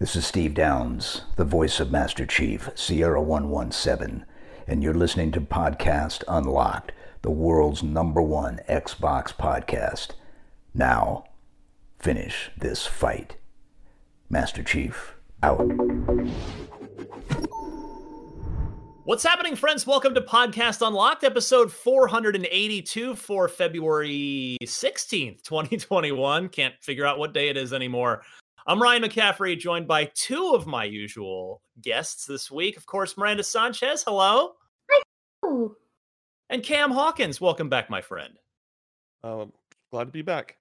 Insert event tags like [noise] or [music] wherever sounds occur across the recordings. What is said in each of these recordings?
This is Steve Downes, the voice of Master Chief, Sierra 117, and you're listening to Podcast Unlocked, the world's number one Xbox podcast. Now, finish this fight. Master Chief, out. What's happening, friends? Welcome to Podcast Unlocked, episode 482 for February 16th, 2021. Can't figure out what day it is anymore. I'm Ryan McCaffrey, joined by two of my usual guests this week. Of course, Miranda Sanchez. Hello. Hi. And Cam Hawkins. Welcome back, my friend. Uh, glad to be back.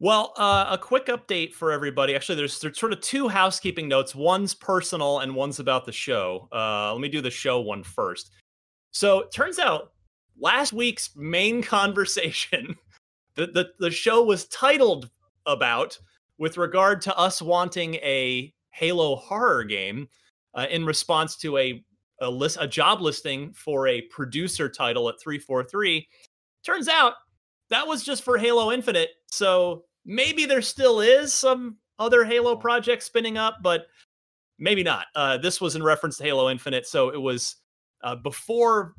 Well, uh, a quick update for everybody. Actually, there's, there's sort of two housekeeping notes. One's personal and one's about the show. Uh, let me do the show one first. So it turns out last week's main [laughs] conversation, the, the, the show was titled about with regard to us wanting a Halo horror game uh, in response to a a, list, a job listing for a producer title at 343. Turns out that was just for Halo Infinite. So maybe there still is some other Halo project spinning up, but maybe not. Uh, this was in reference to Halo Infinite, so it was uh, before.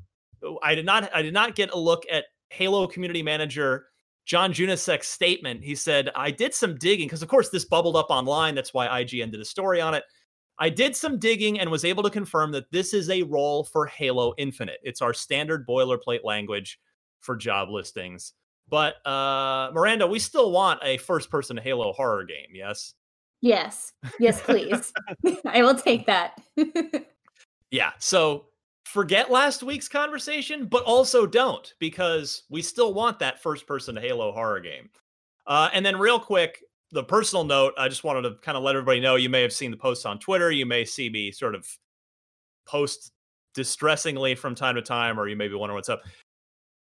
I did not. I did not get a look at Halo community manager John Junyszek's statement. He said, I did some digging because, of course, this bubbled up online. That's why IGN did a story on it. I did some digging and was able to confirm that this is a role for Halo Infinite. It's our standard boilerplate language for job listings. But uh, Miranda, we still want a first person Halo horror game, yes? Yes. Yes, please. [laughs] [laughs] I will take that. [laughs] yeah. So forget last week's conversation, but also don't because we still want that first person Halo horror game. Uh, and then, real quick, the personal note, I just wanted to kind of let everybody know you may have seen the posts on Twitter. You may see me sort of post distressingly from time to time, or you may be wondering what's up.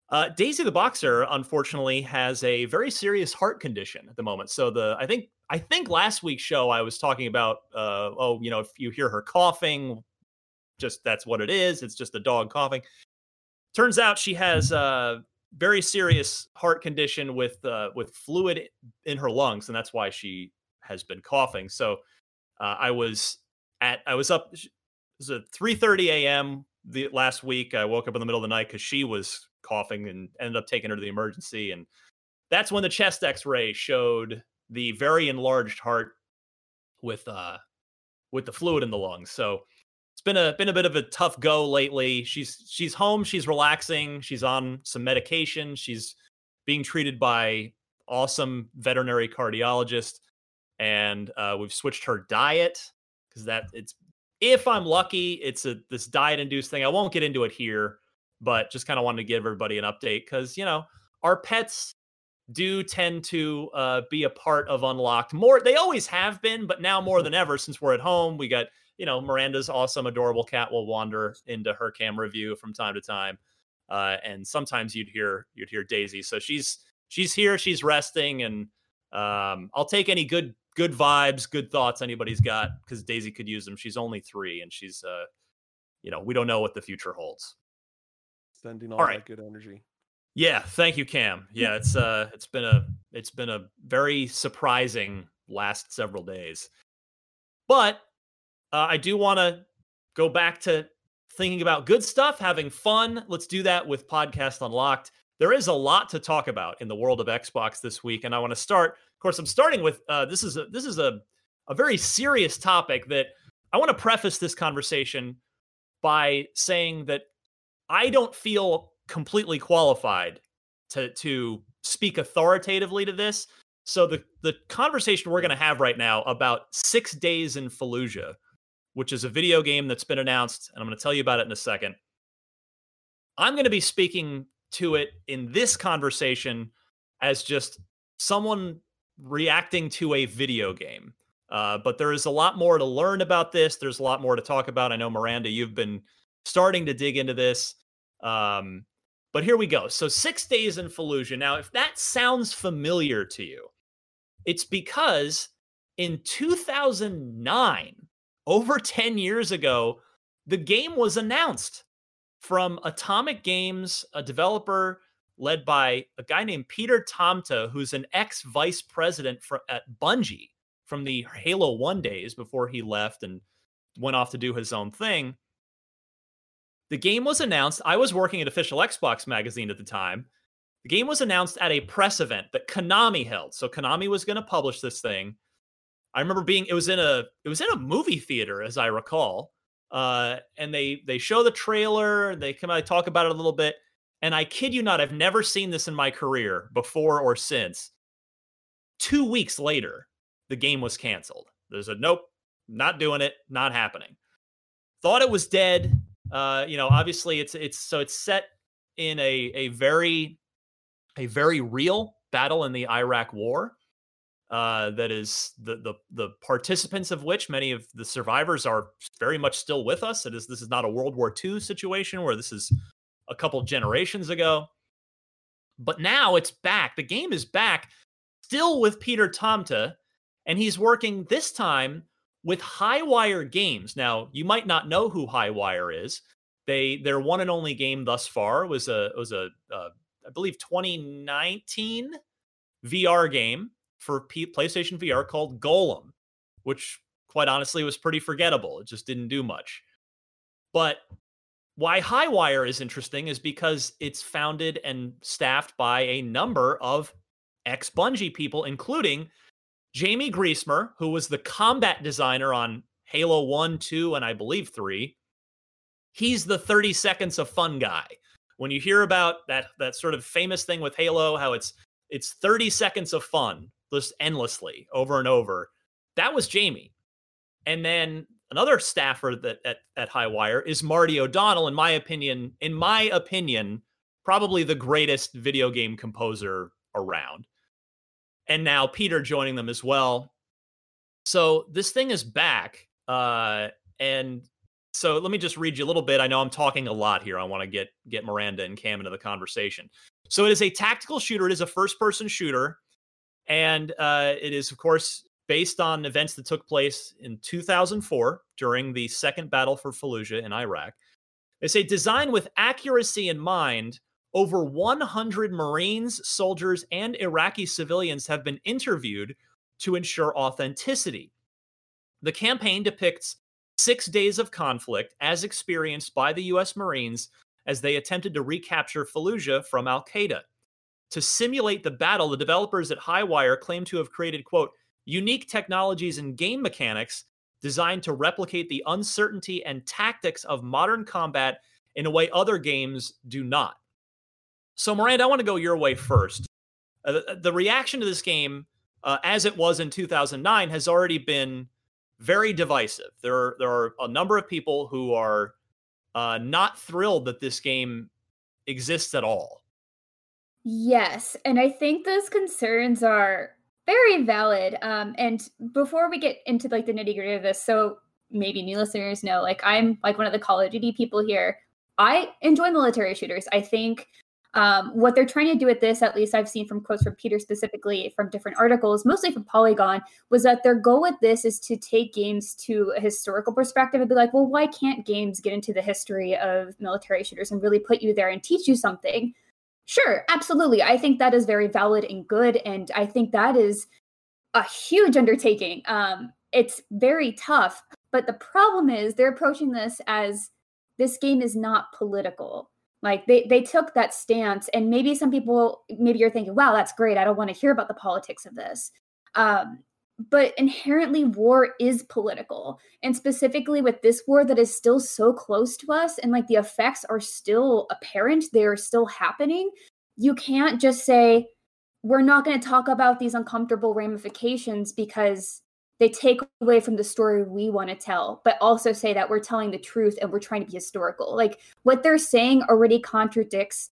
Uh, Daisy the boxer, unfortunately, has a very serious heart condition at the moment. So the I think I think last week's show I was talking about. Uh, oh, you know, if you hear her coughing, just that's what it is. It's just a dog coughing. Turns out she has a very serious heart condition with uh, with fluid in her lungs, and that's why she has been coughing. So uh, I was at I was up. It was at three thirty a.m. the last week. I woke up in the middle of the night because she was coughing and ended up taking her to the emergency. And that's when the chest X-ray showed the very enlarged heart with uh with the fluid in the lungs. So it's been a been a bit of a tough go lately. She's she's home, she's relaxing, she's on some medication, she's being treated by awesome veterinary cardiologist, and uh, we've switched her diet because that it's if I'm lucky, it's a this diet induced thing. I won't get into it here, but just kind of wanted to give everybody an update because you know our pets do tend to uh, be a part of unlocked more they always have been but now more than ever since we're at home we got you know, Miranda's awesome, adorable cat will wander into her camera view from time to time. Uh, and sometimes you'd hear you'd hear Daisy. So she's she's here, she's resting, and um, I'll take any good good vibes, good thoughts anybody's got because Daisy could use them. She's only three, and she's uh, you know, we don't know what the future holds. Sending all, all right. that good energy. Yeah, thank you, Cam. Yeah, it's uh, it's been a It's been a very surprising last several days. But uh, I do want to go back to thinking about good stuff, having fun. Let's do that with Podcast Unlocked. There is a lot to talk about in the world of Xbox this week, and I want to start. Of course, I'm starting with uh, this is a this is a a very serious topic that I want to preface this conversation by saying that I don't feel completely qualified to to speak authoritatively to this. So the the conversation we're going to have right now about 6 days in Fallujah, which is a video game that's been announced and I'm going to tell you about it in a second. I'm going to be speaking to it in this conversation as just someone reacting to a video game. Uh, but there is a lot more to learn about this. There's a lot more to talk about. I know Miranda, you've been starting to dig into this. Um, but here we go. So six days in Fallujah. Now, if that sounds familiar to you, it's because in 2009, over 10 years ago, the game was announced from Atomic Games, a developer led by a guy named Peter Tamte, who's an ex vice president for, at Bungie from the Halo 1 days before he left and went off to do his own thing. The game was announced. I was working at Official Xbox Magazine at the time. The game was announced at a press event that Konami held. So Konami was going to publish this thing. I remember being it was in a it was in a movie theater as I recall. Uh, and they they show the trailer, they come out talk about it a little bit, and I kid you not, I've never seen this in my career before or since. Two weeks later, the game was canceled. There's a nope, not doing it, not happening. Thought it was dead. Uh, you know, obviously it's it's so it's set in a a very a very real battle in the Iraq War. Uh, that is the the the participants of which many of the survivors are very much still with us. It is this is not a World War II situation where this is a couple generations ago. But now it's back. The game is back, still with Peter Tamte, and he's working this time with Highwire Games. Now, you might not know who Highwire is. They their one and only game thus far was a was a uh, I believe 2019 VR game for P- PlayStation VR called Golem, which quite honestly was pretty forgettable. It just didn't do much. But why Highwire is interesting is because it's founded and staffed by a number of ex Bungie people, including Jaime Griesemer, who was the combat designer on Halo 1, 2, and I believe 3. He's the 30 seconds of fun guy. When you hear about that that sort of famous thing with Halo, how it's it's 30 seconds of fun just endlessly over and over. That was Jaime. And then another staffer that at, at Highwire is Marty O'Donnell, in my opinion, in my opinion, probably the greatest video game composer around and now Peter joining them as well. So this thing is back. Uh, and so let me just read you a little bit. I know I'm talking a lot here. I want to get get Miranda and Cam into the conversation. So it is a tactical shooter. It is a first person shooter, and uh, it is of course based on events that took place in 2004 during the second battle for Fallujah in Iraq. They say designed with accuracy in mind over 100 Marines, soldiers, and Iraqi civilians have been interviewed to ensure authenticity. The campaign depicts six days of conflict as experienced by the U.S. Marines as they attempted to recapture Fallujah from Al Qaeda. To simulate the battle, the developers at Highwire claim to have created, quote, unique technologies and game mechanics designed to replicate the uncertainty and tactics of modern combat in a way other games do not. So, Miranda, I want to go your way first. Uh, the, the, reaction to this game, uh, as it was in 2009, has already been very divisive. There are there are a number of people who are uh, not thrilled that this game exists at all. Yes, and I think those concerns are very valid. Um, and before we get into like the nitty gritty of this, so maybe new listeners know, like I'm like one of the Call of Duty people here. I enjoy military shooters. I think um, what they're trying to do with this, at least I've seen from quotes from Peter specifically from different articles, mostly from Polygon, was that their goal with this is to take games to a historical perspective and be like, well, why can't games get into the history of military shooters and really put you there and teach you something? Sure, absolutely. I think that is very valid and good. And I think that is a huge undertaking. Um, it's very tough. But the problem is they're approaching this as this game is not political. Like they they took that stance, and maybe some people, maybe you're thinking, "Wow, that's great. I don't want to hear about the politics of this." Um, but inherently, war is political, and specifically with this war that is still so close to us, and like the effects are still apparent, they are still happening. You can't just say we're not going to talk about these uncomfortable ramifications because they take away from the story we want to tell, but also say that we're telling the truth and we're trying to be historical. Like what they're saying already contradicts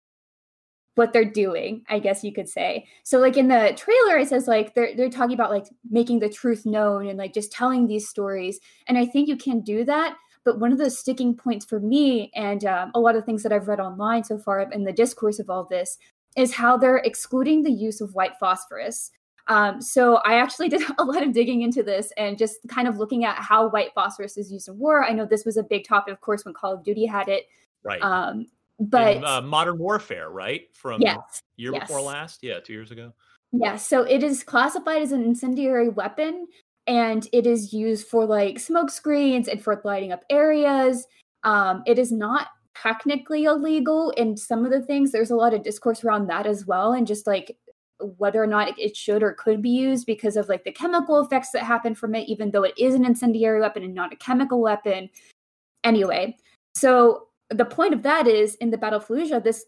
what they're doing, I guess you could say. So like in the trailer, it says like they're they're talking about like making the truth known and like just telling these stories. And I think you can do that. But one of the sticking points for me and um, a lot of things that I've read online so far in the discourse of all this is how they're excluding the use of white phosphorus. Um, so I actually [laughs] did a lot of digging into this and just kind of looking at how white phosphorus is used in war. I know this was a big topic, of course, when Call of Duty had it. Right. Um, but in, uh, modern warfare, right? From yes, year yes. before last, yeah, two years ago. Yeah, so it is classified as an incendiary weapon, and it is used for like smoke screens and for lighting up areas. Um, it is not technically illegal in some of the things. There's a lot of discourse around that as well, and just like whether or not it should or could be used because of like the chemical effects that happen from it, even though it is an incendiary weapon and not a chemical weapon. Anyway, so the point of that is in the Battle of Fallujah, this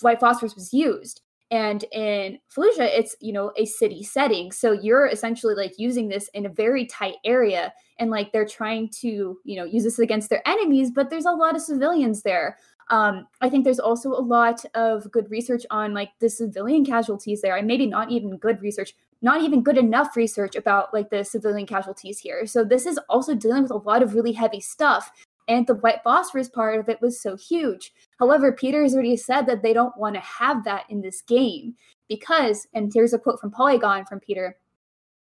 white phosphorus was used. And in Fallujah, it's you know a city setting, so you're essentially like using this in a very tight area, and like they're trying to you know use this against their enemies, but there's a lot of civilians there. Um, I think there's also a lot of good research on like the civilian casualties there, and maybe not even good research, not even good enough research about like the civilian casualties here. So this is also dealing with a lot of really heavy stuff. And the white phosphorus part of it was so huge. However, Peter has already said that they don't want to have that in this game because, and here's a quote from Polygon from Peter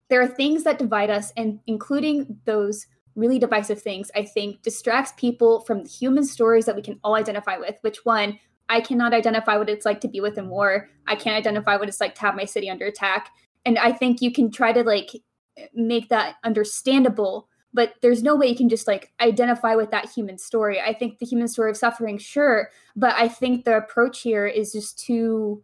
there are things that divide us, and including those really divisive things, I think distracts people from the human stories that we can all identify with, which one, I cannot identify what it's like to be within war. I can't identify what it's like to have my city under attack. And I think you can try to like make that understandable, but there's no way you can just like identify with that human story. I think the human story of suffering, sure, but I think the approach here is just too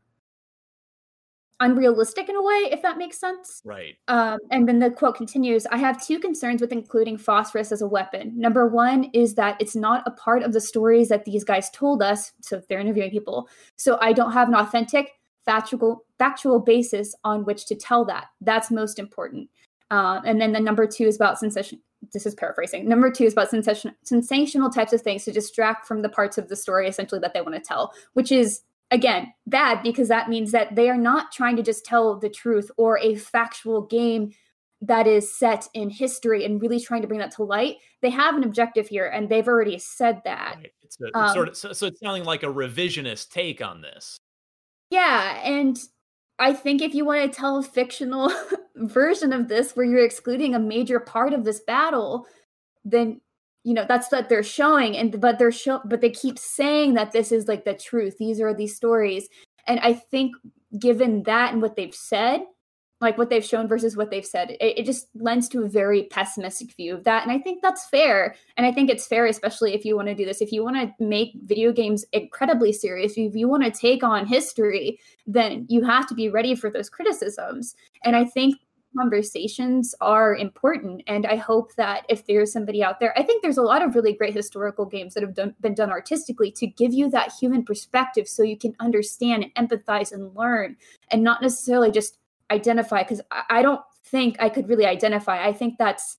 unrealistic in a way, if that makes sense. Right. Um, and then the quote continues I have two concerns with including phosphorus as a weapon. Number one is that it's not a part of the stories that these guys told us. So they're interviewing people. So I don't have an authentic, factual, factual basis on which to tell that. That's most important. Uh, and then the number two is about sensation. This is paraphrasing. Number two is about sensation, sensational types of things to distract from the parts of the story essentially that they want to tell, which is again bad because that means that they are not trying to just tell the truth or a factual game that is set in history and really trying to bring that to light they have an objective here and they've already said that right. it's, a, um, sort of so, so it's sounding like a revisionist take on this yeah and i think if you want to tell a fictional [laughs] version of this where you're excluding a major part of this battle then you know that's what they're showing and but they're show but they keep saying that this is like the truth. These are these stories. And i think given that and what they've said like what they've shown versus what they've said. It, it, just lends to a very pessimistic view of that and i think that's fair. And i think it's fair especially if you want to do this. If you want to make video games incredibly serious if you want to take on history then you have to be ready for those criticisms. And i think conversations are important. And I hope that if there's somebody out there, I think there's a lot of really great historical games that have done, been done artistically to give you that human perspective so you can understand and empathize and learn and not necessarily just identify. Because I don't think I could really identify. I think that's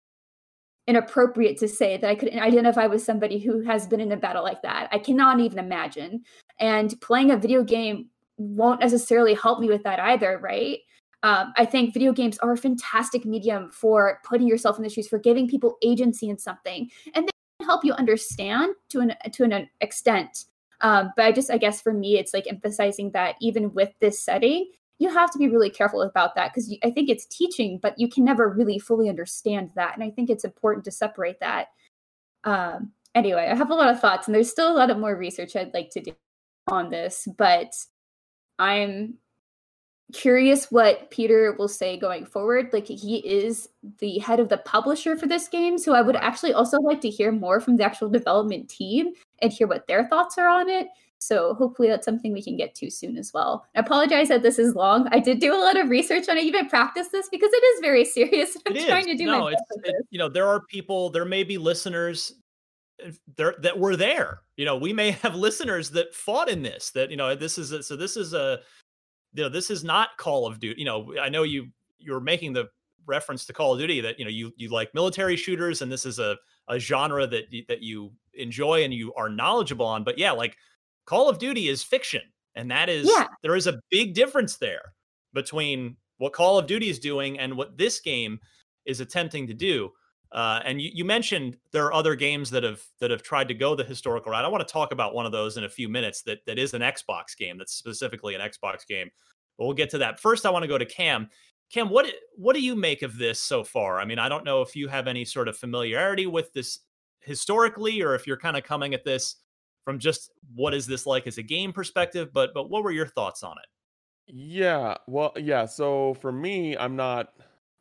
inappropriate to say that I could identify with somebody who has been in a battle like that. I cannot even imagine. And playing a video game won't necessarily help me with that either, right? Um, I think video games are a fantastic medium for putting yourself in the shoes, for giving people agency in something, and they help you understand to an to an extent. Um, but I just, I guess, for me, it's like emphasizing that even with this setting, you have to be really careful about that because I think it's teaching, but you can never really fully understand that, and I think it's important to separate that. Um, anyway, I have a lot of thoughts, and there's still a lot of more research I'd like to do on this, but I'm curious what Peter will say going forward. Like he is the head of the publisher for this game, so I would actually also like to hear more from the actual development team and hear what their thoughts are on it. So hopefully that's something we can get to soon as well. I apologize that this is long. I did do a lot of research and I even practiced this because it is very [laughs] serious. I'm It trying is. to do no, my best it, you know there are people, there may be listeners uh, there that were there. You know, we may [laughs] have listeners that fought in this. That you know, this is a, so this is a you know this is not Call of Duty. You know, I know you you're making the reference to Call of Duty that you know you you like military shooters and this is a a genre that that you enjoy and you are knowledgeable on. But yeah, like Call of Duty is fiction, and that is Yeah. there is a big difference there between what Call of Duty is doing and what this game is attempting to do. Uh, and you, you mentioned there are other games that have that have tried to go the historical route. I want to talk about one of those in a few minutes. That that is an Xbox game. That's specifically an Xbox game. But we'll get to that. First, I want to go to Cam. Cam, what what do you make of this so far? I mean, I don't know if you have any sort of familiarity with this historically, or if you're kind of coming at this from just what is this like as a game perspective. But but what were your thoughts on it? Yeah, well, yeah. So for me, I'm not,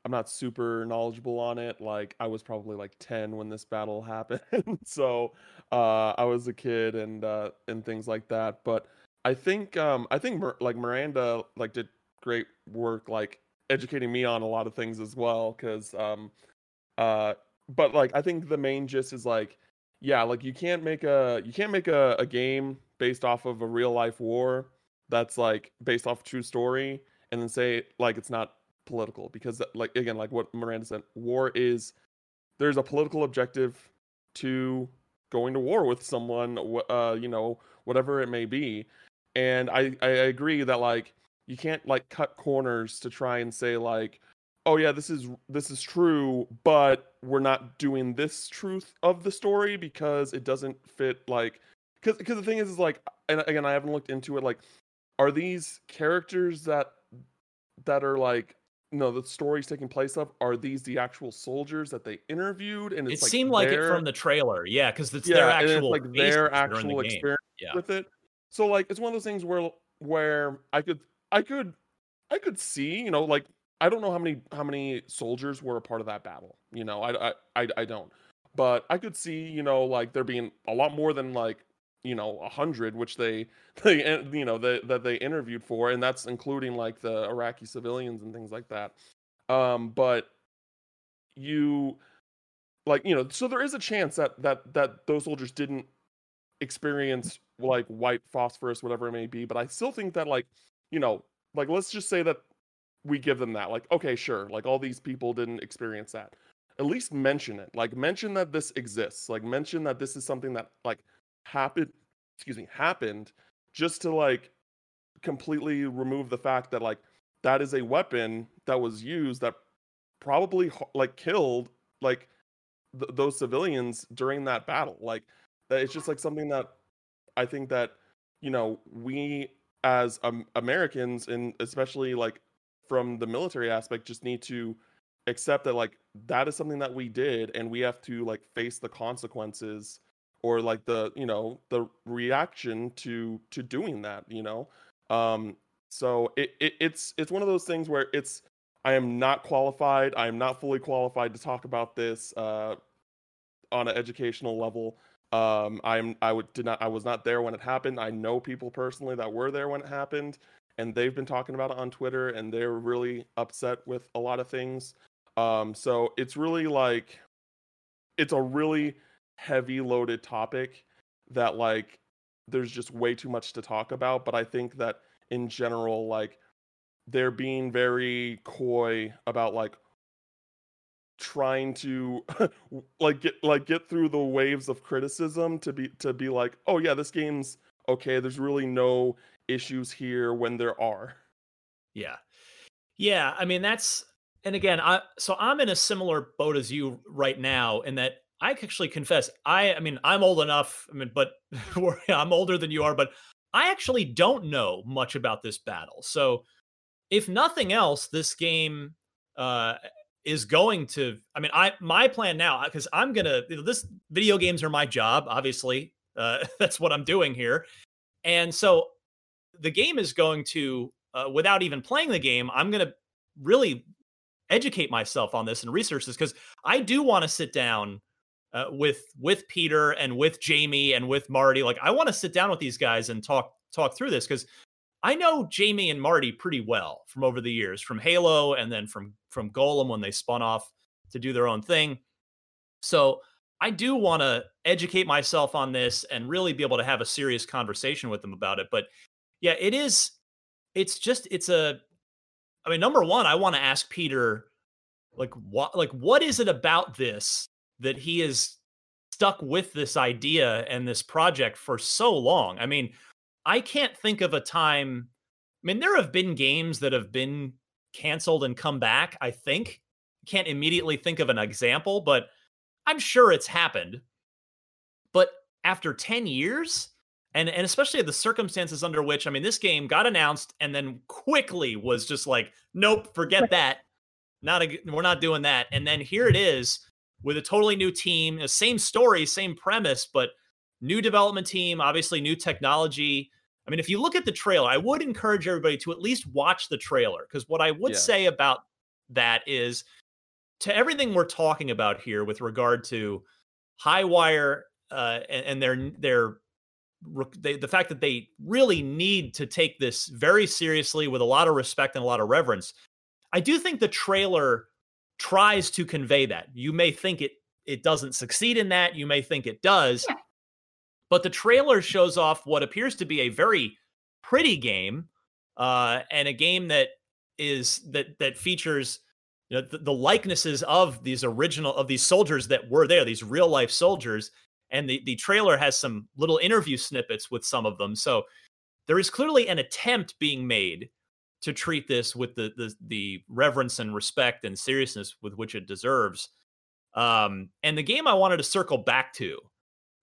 I'm not super knowledgeable on it. Like I was probably like 10 when this battle [laughs] happened, so uh, I was a kid and uh, and things like that. But I think, um, I think like Miranda like did great work, like educating me on a lot of things as well. Because, um, uh, but like I think the main gist is like, yeah, like you can't make a you can't make a, a game based off of a real life war that's like based off true story and then say like it's not political because like again like what Miranda said war is there's a political objective to going to war with someone uh you know whatever it may be. And I I agree that like you can't like cut corners to try and say like oh yeah this is this is true but we're not doing this truth of the story because it doesn't fit like because because the thing is is like and again I haven't looked into it like are these characters that that are like no the story's taking place of are these the actual soldiers that they interviewed and It like seemed like it from the trailer, yeah, because it's yeah their actual it's like their in the actual experience Yeah. with it so like it's one of those things where where i could i could i could see you know like i don't know how many how many soldiers were a part of that battle you know i i i, don't. But i could see you know like there being a lot more than like you know a hundred which they [laughs] they you know that they interviewed for and that's including like the iraqi civilians and things like that. Um but you like you know so there is a chance that that that those soldiers didn't experience like white phosphorus whatever it may be but i still think that like you know like let's just say that we give them that like okay sure like all these people didn't experience that. At least mention it like mention that this exists like mention that this is something that like happened excuse me happened just to like completely remove the fact that like that is a weapon that was used that probably like killed like th- those civilians during that battle like it's just like something that i think that you know we as um, americans and especially like from the military aspect just need to accept that like that is something that we did and we have to like face the consequences or like the you know the reaction to to doing that you know? Um so it, it it's it's one of those things where it's i am not qualified i am not fully qualified to talk about this uh on an educational level. Um i'm i would did not i was not there when it happened. I know people personally that were there when it happened and they've been talking about it on twitter and they're really upset with a lot of things. Um so it's really like it's a really heavy loaded topic that like there's just way too much to talk about but i think that in general like they're being very coy about like trying to [laughs] like get like get through the waves of criticism to be to be like oh yeah this game's okay there's really no issues here when there are Yeah. Yeah. I mean, that's, and again, I, so I'm in a similar boat as you right now in that I actually confess, I, I mean, I'm old enough, I mean, but [laughs] I'm older than you are, but I actually don't know much about this battle. So if nothing else, this game, uh, is going to i mean i my plan now because i'm gonna you know, this video games are my job obviously uh [laughs] that's what i'm doing here and so the game is going to uh, without even playing the game, I'm going to really educate myself on this and research this because I do want to sit down uh, with with Peter and with Jaime and with Marty. Like I want to sit down with these guys and talk talk through this because I know Jaime and Marty pretty well from over the years, from Halo and then from from Golem when they spun off to do their own thing. So I do want to educate myself on this and really be able to have a serious conversation with them about it. But yeah, it is. It's just it's a. I mean, number one, I want to ask Peter, like what like what is it about this that he is stuck with this idea and this project for so long. I mean, I can't think of a time. I mean, there have been games that have been canceled and come back, I think. Can't immediately think of an example, but I'm sure it's happened. But after 10 years, and and especially the circumstances under which, I mean, this game got announced and then quickly was just like, nope, forget that. Not a, we're not doing that. And then here it is with a totally new team, the same story, same premise, but new development team, obviously new technology. I mean, if you look at the trailer, I would encourage everybody to at least watch the trailer because what I would yeah. say about that is to everything we're talking about here with regard to Highwire uh, and, and their their they, the fact that they really need to take this very seriously with a lot of respect and a lot of reverence. I do think the trailer tries to convey that. You may think it it doesn't succeed in that. You may think it does. Yeah. But the trailer shows off what appears to be a very pretty game uh, and a game that is that that features you know, the, the, likenesses of these original of these soldiers that were there, these real life soldiers. And the the trailer has some little interview snippets with some of them. So there is clearly an attempt being made to treat this with the the, the reverence and respect and seriousness with which it deserves. Um, and the game I wanted to circle back to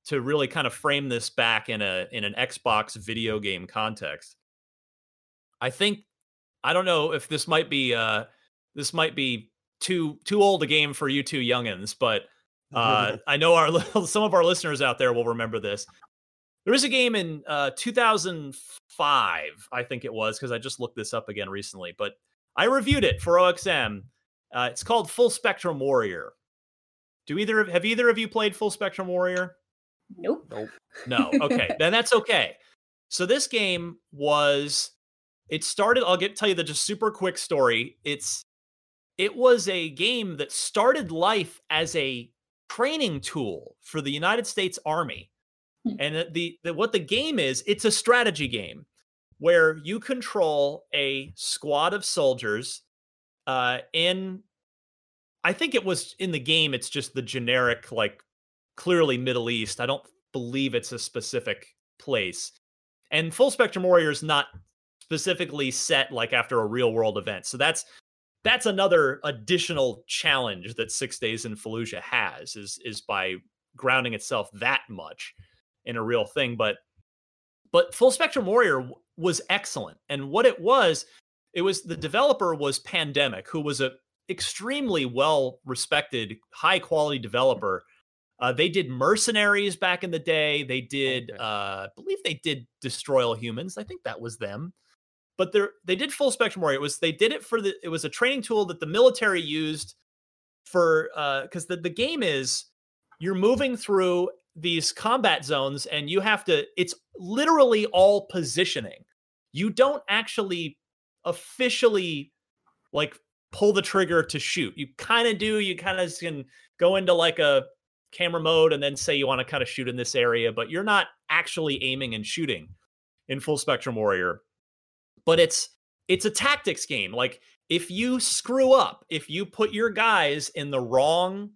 to really kind of frame this back in a in an Xbox video game context. I think I don't know if this might be uh this might be too too old a game for you two youngins, but uh [laughs] I know our [laughs] some of our listeners out there will remember this. There was a game in uh, 2005, I think it was, because I just looked this up again recently. But I reviewed it for OXM. Uh, it's called Full Spectrum Warrior. Do either have either of you played Full Spectrum Warrior? Nope. Nope. No. Okay, [laughs] then that's okay. So this game was. It started. I'll get tell you the just super quick story. It's. It was a game that started life as a training tool for the United States Army Hmm. and the, the what the game is, it's a strategy game where you control a squad of soldiers uh, in I think it was in the game it's just the generic like clearly Middle East. I don't believe it's a specific place. And Full Spectrum Warrior is not specifically set like after a real world event. So that's that's another additional challenge that 6 Days in Fallujah has is is by grounding itself that much in a real thing. But but Full Spectrum Warrior was excellent, and what it was, it was the developer was Pandemic, who was a extremely well respected, high quality developer. Uh, they did Mercenaries back in the day. They did, okay. uh, I believe they did Destroy All Humans. I think that was them. But they they did Full Spectrum Warrior. It was they did it for the. It was a training tool that the military used for because uh, the the game is you're moving through these combat zones and you have to it's literally all positioning you don't actually officially like pull the trigger to shoot you kind of do you kind of can go into like a camera mode and then say you want to kind of shoot in this area but you're not actually aiming and shooting in full spectrum warrior but it's it's a tactics game. Like if you screw up if you put your guys in the wrong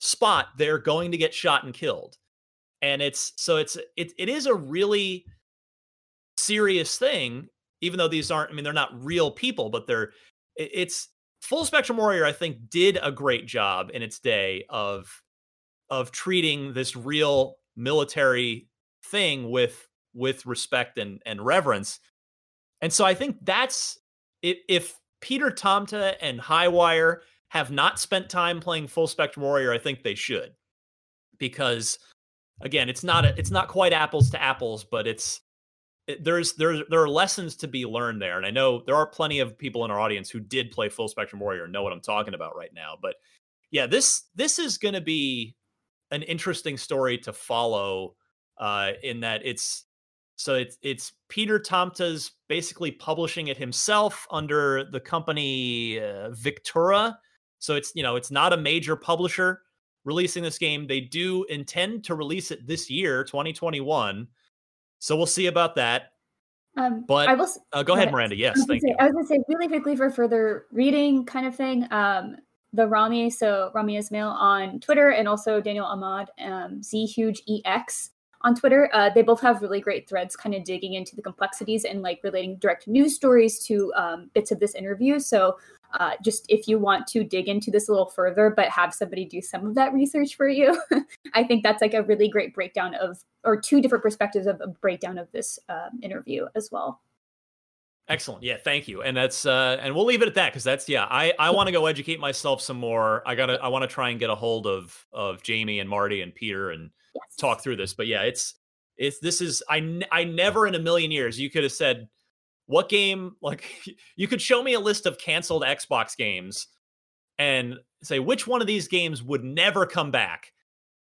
spot they're going to get shot and killed. And it's so it's it, it is a really serious thing even though these aren't i mean they're not real people but they're it's full spectrum warrior i think did a great job in its day of of treating this real military thing with with respect and and reverence and so i think that's if, peter tamte and highwire have not spent time playing full spectrum warrior i think they should because again, it's not a, it's not quite apples to apples, but it's there's there's there are lessons to be learned there, and I know there are plenty of people in our audience who did play Full Spectrum Warrior and know what I'm talking about right now. But yeah, this this is going to be an interesting story to follow. Uh, in that it's so it's it's Peter Tamte's basically publishing it himself under the company uh, Victura. So it's you know it's not a major publisher releasing this game. They do intend to release it this year, 2021. So we'll see about that. Um, but I will uh, go ahead, Miranda. Yes, thank say, you. I was going to say really quickly for further reading kind of thing. Um, the Rami, so Rami Ismail on Twitter, and also Daniel Ahmad, um, ZhugeEX on Twitter. Uh, they both have really great threads, kind of digging into the complexities and like relating direct news stories to um, bits of this interview. So uh, just if you want to dig into this a little further, but have somebody do some of that research for you, [laughs] I think that's like a really great breakdown of, or two different perspectives of a breakdown of this uh, interview as well. Excellent. Yeah, thank you. And that's uh and we'll leave it at that because that's yeah, I I want to go educate myself some more. I gotta I want to try and get a hold of of Jaime and Marty and Peter and yes. talk through this. But yeah, it's it's this is I I never in a million years you could have said what game like [laughs] you could show me a list of canceled Xbox games and say which one of these games would never come back.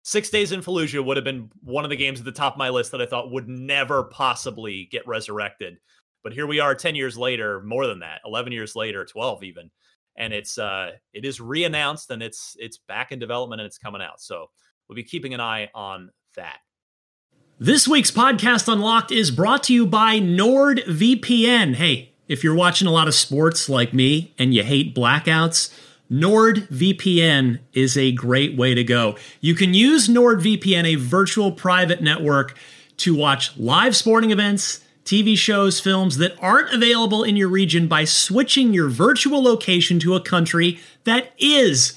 Six Days in Fallujah would have been one of the games at the top of my list that I thought would never possibly get resurrected. But here we are 10 years later, more than that, 11 years later, 12 even. And it's uh it is reannounced and it's it's back in development and it's coming out. So we'll be keeping an eye on that. This week's podcast Unlocked is brought to you by NordVPN. Hey, if you're watching a lot of sports like me and you hate blackouts, NordVPN is a great way to go. You can use NordVPN, a virtual private network, to watch live sporting events, TV shows, films that aren't available in your region by switching your virtual location to a country that is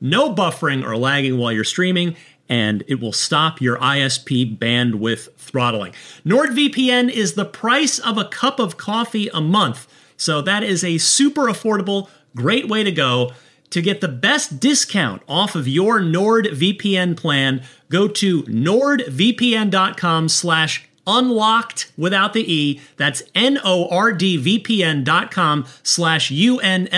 No buffering or lagging while you're streaming, and it will stop your ISP bandwidth throttling. NordVPN is the price of a cup of coffee a month. So that is a super affordable, great way to go. To get the best discount off of your NordVPN plan, go to nordvpn.com slash unlocked without the E. That's N-O-R-D-V-P-N dot com slash U-N-L-O-C-K-D.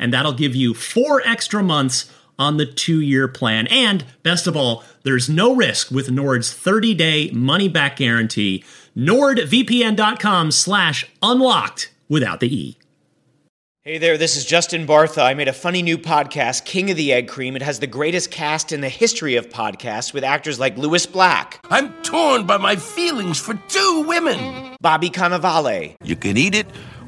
And that'll give you four extra months on the two-year plan. And best of all, there's no risk with Nord's 30-day money-back guarantee. NordVPN.com slash unlocked without the E. Hey there, this is Justin Bartha. I made a funny new podcast, King of the Egg Cream. It has the greatest cast in the history of podcasts with actors like Lewis Black. I'm torn by my feelings for two women. Bobby Cannavale. You can eat it,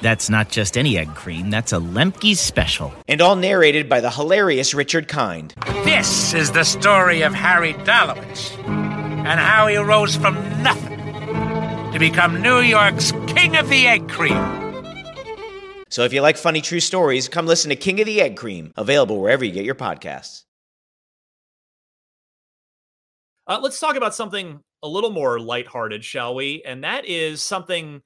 That's not just any egg cream, that's a Lemke's special. And all narrated by the hilarious Richard Kind. This is the story of Harry Dalowitz and how he rose from nothing to become New York's King of the Egg Cream. So if you like funny true stories, come listen to King of the Egg Cream, available wherever you get your podcasts. Uh, let's talk about something a little more lighthearted, shall we? And that is something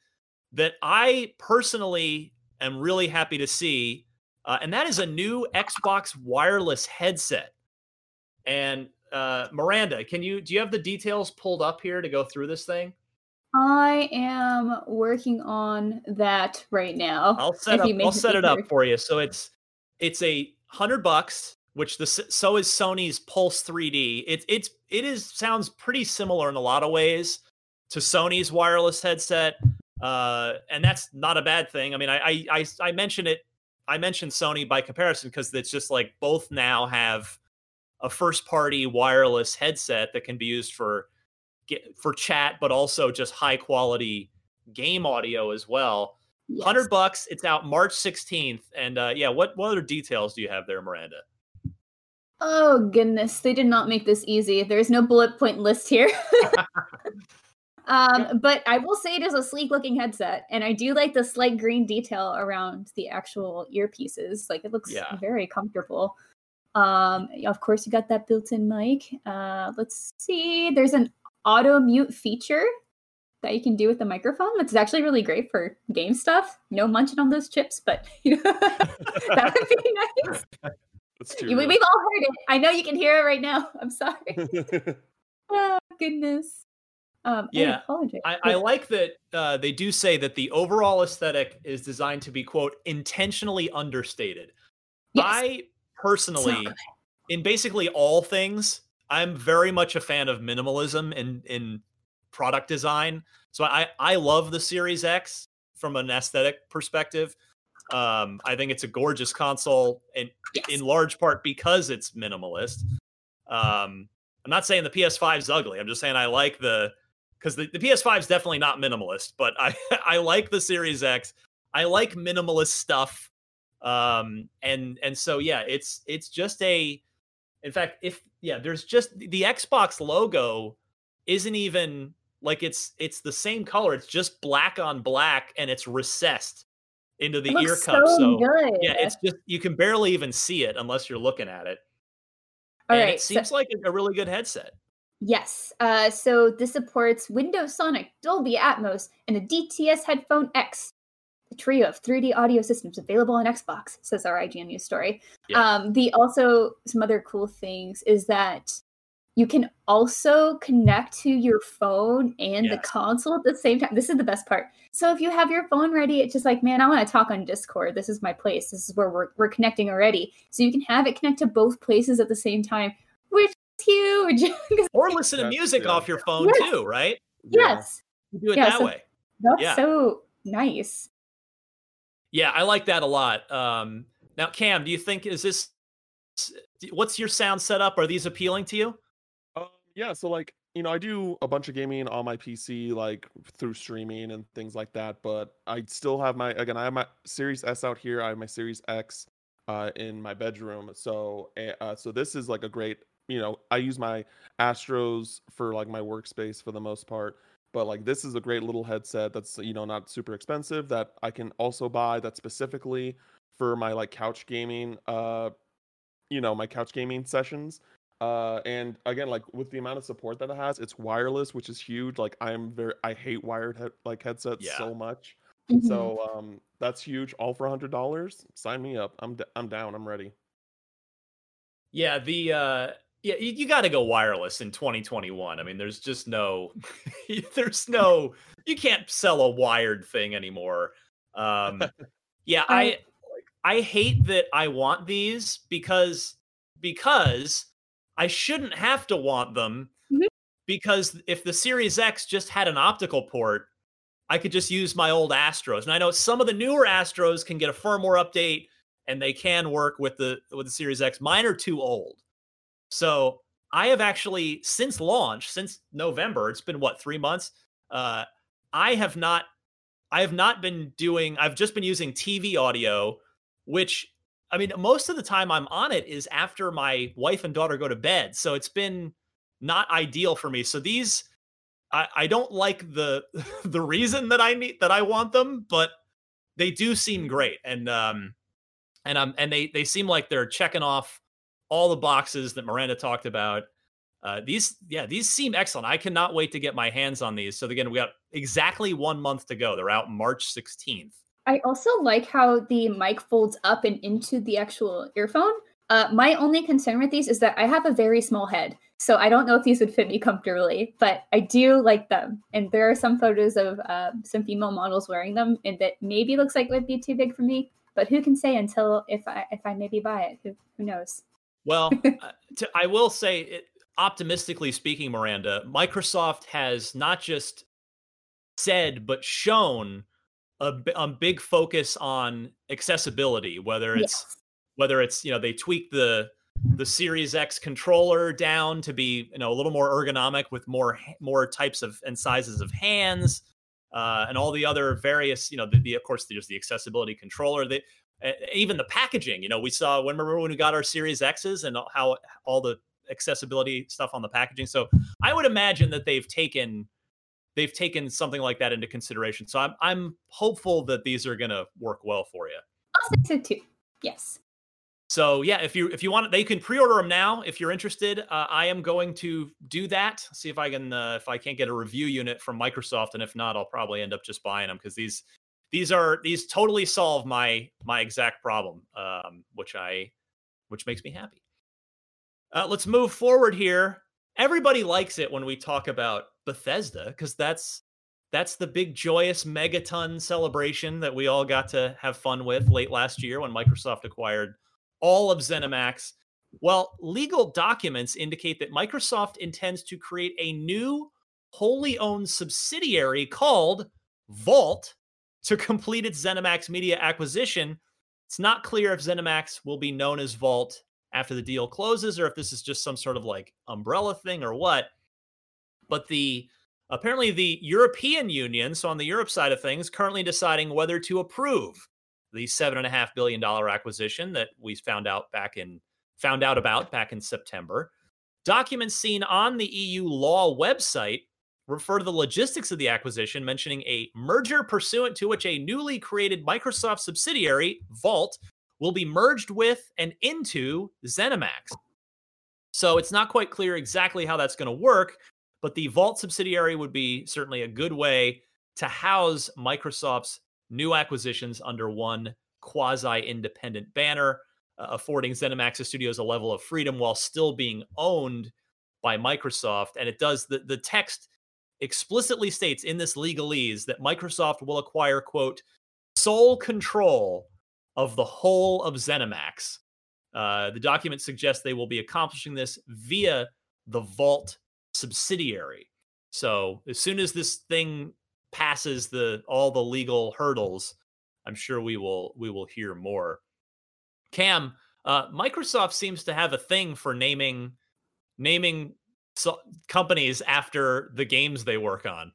that I personally am really happy to see, uh, and that is a new Xbox wireless headset. And uh, Miranda, can you do you have the details pulled up here to go through this thing? I am working on that right now. I'll set up. I'll set it up for you. So it's it's a hundred bucks, which the so is Sony's Pulse 3D. It it's it is sounds pretty similar in a lot of ways to Sony's wireless headset, uh, and that's not a bad thing. I mean, I I I, I mention it. I mentioned Sony by comparison because it's just like both now have a first party wireless headset that can be used for get, for chat, but also just high quality game audio as well. Yes. Hundred bucks. It's out March sixteenth. And uh, yeah, what what other details do you have there, Miranda? Oh goodness, they did not make this easy. There's no bullet point list here. [laughs] [laughs] um, but I will say it is a sleek looking headset, and I do like the slight green detail around the actual earpieces. Like it looks Yeah. very comfortable. Um, of course, you got that built-in mic. Uh, let's see. There's an auto mute feature that you can do with the microphone. That's actually really great for game stuff. No munching on those chips, but [laughs] you know, [laughs] that would be [laughs] nice. That's You, We, we've all heard it. I know you can hear it right now. I'm sorry. oh goodness. Um, I Yeah, apologize. I, I like that uh, they do say that the overall aesthetic is designed to be quote intentionally understated. Yes. I personally, in basically all things, I'm very much a fan of minimalism in in product design. So I I love the Series X from an aesthetic perspective. Um, I think it's a gorgeous console, and in large part because it's minimalist. Um, I'm not saying the PS5 is ugly. I'm just saying I like the because the, the PS5 is definitely not minimalist, but I [laughs] I like the Series X. I like minimalist stuff. Um, and and so yeah, it's it's just a. In fact, if yeah, there's just the Xbox logo isn't even like it's it's the same color. It's just black on black, and it's recessed into the ear cup. so So good. yeah, it's just you can barely even see it unless you're looking at it. All and right, it so- seems like a- a really good headset. Yes. Uh, so this supports Windows Sonic, Dolby Atmos, and a DTS Headphone X. A trio of 3D audio systems available on Xbox, says our IGN news story. Um, the also some other cool things is that you can also connect to your phone and the console at the same time. This is the best part. So if you have your phone ready, it's just like, man, I want to talk on Discord. This is my place. This is where we're, we're connecting already. So you can have it connect to both places at the same time, which is [laughs] huge. 'Cause- Or listen to music yeah. off your phone Yes. too, right? yes. You do it Yeah, that so- way. That's Yeah. so nice. Yeah, I like that a lot. Um, now, Cam, do you think is this what's your sound setup? Are these appealing to you? Um, yeah, so like you know, I do a bunch of gaming on my PC, like through streaming and things like that. But I still have my again, I have my Series S out here. I have my Series X uh, in my bedroom. So eh, uh, so this is like a great. You know, I use my Astros for like my workspace for the most part. But like this is a great little headset that's you know not super expensive that I can also buy that specifically for my like couch gaming uh you know my couch gaming sessions uh and again like with the amount of support that it has it's wireless which is huge like i'm very i hate wired head, like headsets Yeah. so much Mhm. so um that's huge all for a hundred dollars sign me up i'm d- i'm down i'm ready Yeah, the uh yeah, you, you got to go wireless in 2021. I mean, there's just no [laughs] there's no you can't sell a wired thing anymore. Um [laughs] yeah, I I hate that I want these because because I shouldn't have to want them Mhm. because if the Series X just had an optical port, I could just use my old Astros. And I know some of the newer Astros can get a firmware update and they can work with the with the Series X. Mine are too old. So I have actually since launch, since November, it's been what, three months? Uh I have not I have not been doing I've just been using TV audio, which I mean, most of the time I'm on it is after my wife and daughter go to bed. So it's been not ideal for me. So these I, I don't like the [laughs] the reason that I need that I want them, but they do seem great. And um and um and they they seem like they're checking off all the boxes that Miranda talked about. Uh, these, yeah, these seem excellent. I cannot wait to get my hands on these. So again, we got exactly one month to go. They're out March 16th. I also like how the mic folds up and into the actual earphone. Uh, my only concern with these is that I have a very small head, so I don't know if these would fit me comfortably. But I do like them, and there are some photos of uh, some female models wearing them, and that maybe looks like it would be too big for me. But who can say until if I if I maybe buy it? Who who knows? Well, [laughs] uh, to, I will say, it, optimistically speaking, Miranda, Microsoft has not just said but shown a, a big focus on accessibility. Whether it's Yes. whether it's you know they tweak the the Series X controller down to be you know a little more ergonomic with more more types of and sizes of hands, uh, and all the other various you know the, the of course there's the accessibility controller. The uh, even the packaging. You know we saw remember when we got our Series X's and how all the accessibility stuff on the packaging. So I would imagine that they've taken they've taken something like that into consideration. So I'm I'm hopeful that these are going to work well for you. I'll say so too. Yes. So yeah, if you if you want, they can pre-order them now. If you're interested, uh, I am going to do that. See if I can uh, if I can't get a review unit from Microsoft, and if not, I'll probably end up just buying them because these these are these totally solve my my exact problem, um, which I which makes me happy. Uh, let's move forward here. Everybody likes it when we talk about Bethesda because that's that's the big joyous megaton celebration that we all got to have fun with late last year when Microsoft acquired all of ZeniMax. Well, legal documents indicate that Microsoft intends to create a new wholly owned subsidiary called Vault to complete its ZeniMax media acquisition. It's not clear if ZeniMax will be known as Vault after the deal closes or if this is just some sort of like umbrella thing or what. But the apparently the European Union, so on the Europe side of things, currently deciding whether to approve the seven and a half billion dollar acquisition that we found out back in found out about back in September. Documents seen on the EU law website refer to the logistics of the acquisition, mentioning a merger pursuant to which a newly created Microsoft subsidiary, Vault, will be merged with and into ZeniMax. So it's not quite clear exactly how that's going to work, but the Vault subsidiary would be certainly a good way to house Microsoft's new acquisitions under one quasi independent banner, uh, affording ZeniMax Studios a level of freedom while still being owned by Microsoft. And it does the, the text explicitly states in this legalese that Microsoft will acquire, quote, sole control of the whole of ZeniMax. Uh, the document suggests they will be accomplishing this via the Vault subsidiary. So as soon as this thing passes the all the legal hurdles, I'm sure we will we will hear more. Cam, uh, Microsoft seems to have a thing for naming naming so- companies after the games they work on.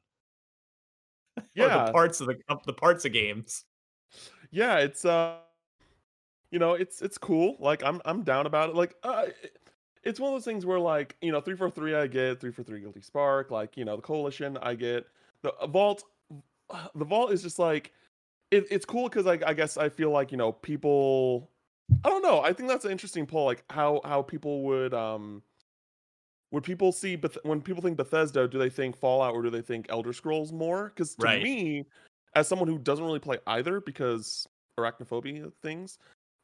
[laughs] Yeah, the parts of the the parts of games. Yeah, it's uh, you know, it's it's cool. Like I'm I'm down about it. Like uh, it's one of those things where like you know, three four three I get, three four three Guilty Spark, like you know, the Coalition I get the uh, vault the vault is just like it, it's cool because like i guess i feel like you know people i don't know i think that's an interesting poll like how how people would um would people see Beth- when people think bethesda do they think fallout or do they think elder scrolls more because to Right. me as someone who doesn't really play either because arachnophobia things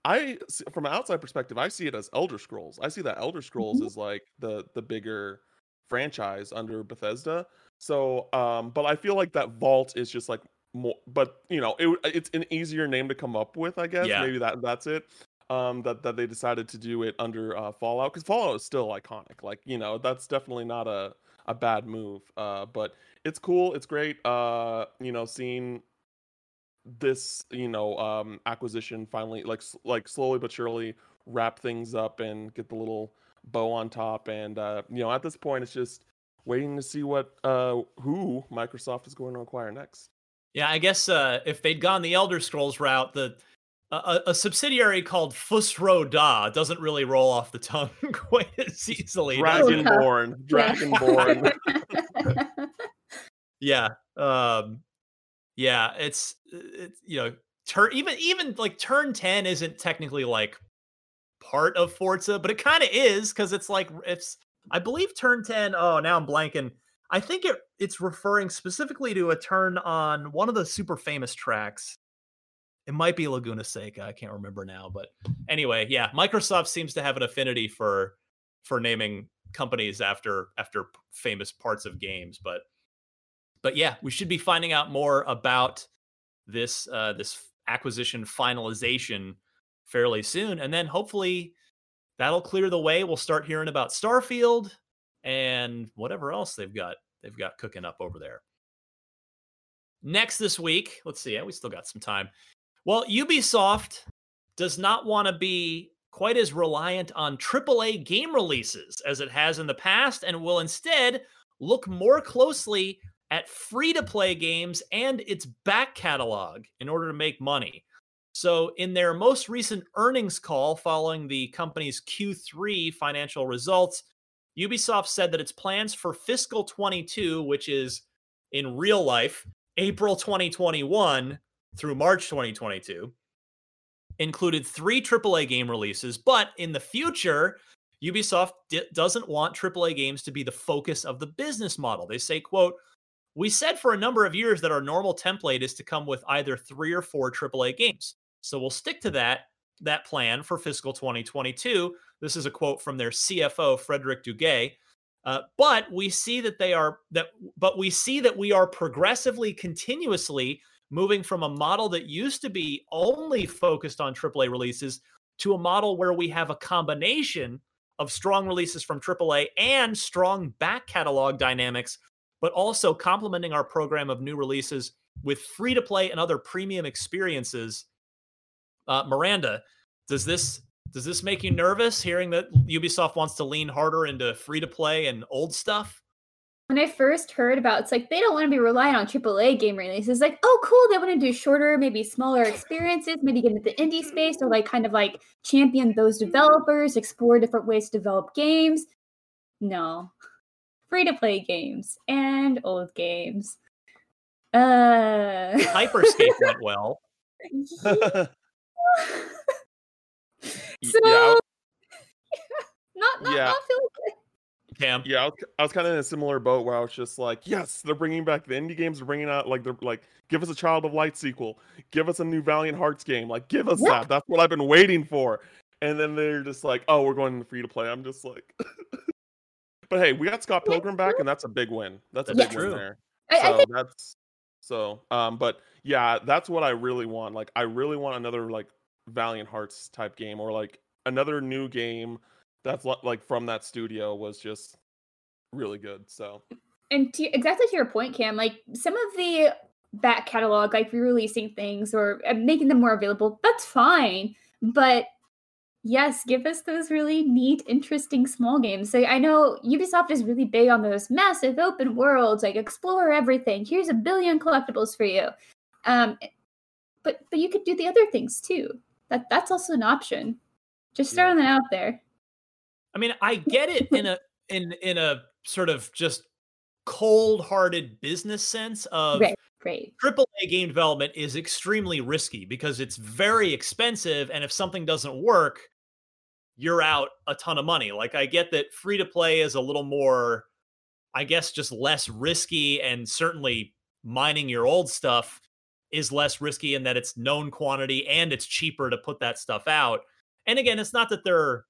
I from an outside perspective i see it as elder scrolls i see that elder scrolls is like the the bigger franchise under bethesda so, um, but I feel like that vault is just like more, but you know, it, it's an easier name to come up with, I guess. Yeah. Maybe that that's it. Um, that that they decided to do it under uh, Fallout because Fallout is still iconic. Like you know, that's definitely not a a bad move. Uh, but it's cool. It's great. Uh, you know, seeing this you know um acquisition finally like like slowly but surely wrap things up and get the little bow on top and uh you know at this point it's just waiting to see what uh who Microsoft is going to acquire next. Yeah, I guess uh, if they'd gone the Elder Scrolls route, the a, a- a subsidiary called Fus Ro Dah doesn't really roll off the tongue [laughs] quite as easily. Dragonborn, [laughs] Dragonborn. [laughs] yeah, um, yeah, it's it's you know turn even even like turn ten isn't technically like part of Forza, but it kind of is because it's like it's I believe turn ten. Oh, now I'm blanking. I think it it's referring specifically to a turn on one of the super famous tracks. It might be Laguna Seca. I can't remember now, but anyway, yeah, Microsoft seems to have an affinity for for naming companies after after famous parts of games, but but yeah, we should be finding out more about this uh, this acquisition finalization fairly soon, and then hopefully that'll clear the way. We'll start hearing about Starfield and whatever else they've got they've got cooking up over there. Next this week, let's see. Yeah, we still got some time. Well, Ubisoft does not want to be quite as reliant on AAA game releases as it has in the past and will instead look more closely at free to play games and its back catalog in order to make money. So, in their most recent earnings call following the company's Q3 financial results, Ubisoft said that its plans for fiscal 22, which is in real life April 2021 through March 2022, included three AAA game releases. But in the future, Ubisoft d- doesn't want AAA games to be the focus of the business model. They say, quote, we said for a number of years that our normal template is to come with either three or four AAA games. So we'll stick to that that plan for fiscal 2022. This is a quote from their CFO Frederick Duguet. Uh, but we see that they are that but we see that we are progressively continuously moving from a model that used to be only focused on AAA releases to a model where we have a combination of strong releases from AAA and strong back catalog dynamics, but also complementing our program of new releases with free to play and other premium experiences uh, Miranda, does this does this make you nervous hearing that Ubisoft wants to lean harder into free to play and old stuff? When I first heard about it's like they don't want to be relying on AAA game releases. Like, oh, cool, they want to do shorter, maybe smaller experiences, maybe get into the indie space or like kind of like champion those developers, explore different ways to develop games. No, free to play games and old games. Uh, Hyperscape [laughs] went well. [laughs] so yeah, [laughs] not not Yeah. not feeling good. Cam. Yeah, I was, I was kind of in a similar boat where I was just like, yes, they're bringing back the indie games. They're bringing out like they're like, give us a Child of Light sequel, give us a new Valiant Hearts game, like give us Yeah. that. That's what I've been waiting for. And then they're just like, oh, we're going free to play. I'm just like, [laughs] but hey, we got Scott Pilgrim back, and that's a big win. That's a big win there. I, I so think that's so. Um, but yeah, that's what I really want. Like, I really want another like Valiant Hearts type game, or like another new game that's like from that studio was just really good. So and to, exactly to your point, Cam, like some of the back catalog, like re-releasing things or uh, making them more available, that's fine. But yes, give us those really neat, interesting small games. So I know Ubisoft is really big on those massive open worlds, like explore everything. Here's a billion collectibles for you. Um, but but you could do the other things too. That that's also an option. Just throwing that out there. I mean, I get it in a [laughs] in in a sort of just cold-hearted business sense of Right, right. AAA game development is extremely risky because it's very expensive, and if something doesn't work, you're out a ton of money. Like I get that free to play is a little more, I guess, just less risky, and certainly mining your old stuff is less risky in that it's known quantity and it's cheaper to put that stuff out. And again, it's not that they're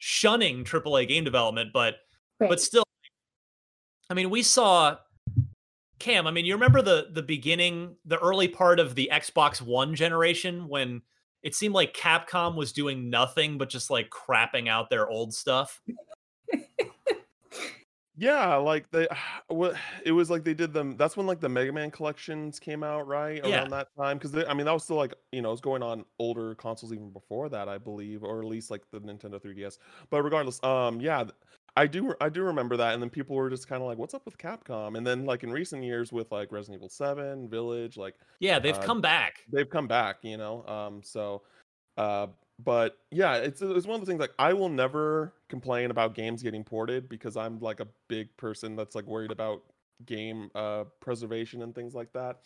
shunning AAA game development, but Right. but still, I mean, we saw Cam. I mean, you remember the the beginning, the early part of the Xbox One generation when it seemed like Capcom was doing nothing but just like crapping out their old stuff. [laughs] yeah, like they, [sighs] what [sighs] it was like they did them. That's when like the Mega Man collections came out, right Yeah. around that time. Because I mean, that was still like you know, it was going on older consoles even before that, I believe, or at least like the Nintendo 3DS. But regardless, um, yeah, I do I do remember that. And then people were just kind of like, "What's up with Capcom?" And then like in recent years with like Resident Evil 7, Village, like Yeah, they've Uh, come back. they've come back, you know. Um, so, uh, but yeah, it's it's one of the things like I will never complain about games getting ported because I'm like a big person that's like worried about game uh preservation and things like that.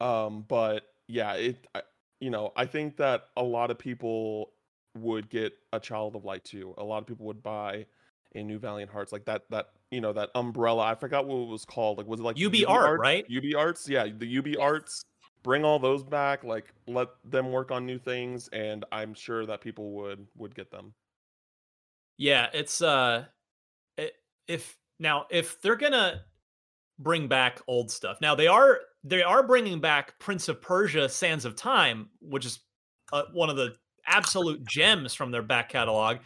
Um, but yeah, it I, you know I think that a lot of people would get a Child of Light too. A lot of people would buy a new Valiant Hearts like that that you know that umbrella. I forgot what it was called. Like was it like UB Art, Arts? right? UB Arts, yeah, the UB Arts bring all those back like let them work on new things and i'm sure that people would would get them Yeah, it's uh i- if now if they're to bring back old stuff. Now they are they are bringing back Prince of Persia Sands of Time, which is uh, one of the absolute gems from their back catalog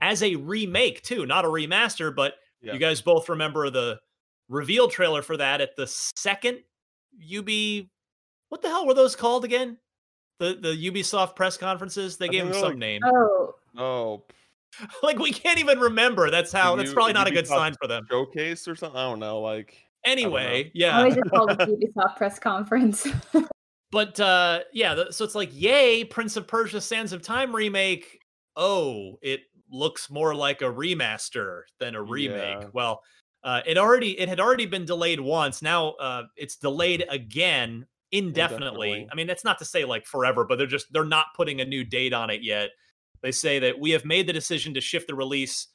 as a remake too, not a remaster, but Yeah. you guys both remember the reveal trailer for that at the second UB what the hell were those called again? The the Ubisoft press conferences, they I gave them some like- name. Oh, Oh, [laughs] like we can't even remember. That's how. That's probably not a good sign for them. Showcase or something. I don't know. Like Anyway, I yeah. always just call it the [laughs] Ubisoft press conference. [laughs] But uh yeah, the, so it's like, yay, Prince of Persia: Sands of Time remake. Oh, it looks more like a remaster than a remake. Yeah. Well, uh, it already it had already been delayed once. Now uh, it's delayed again indefinitely. Indefinitely. I mean, that's not to say like forever, but they're just they're not putting a new date on it yet. They say that we have made the decision to shift the release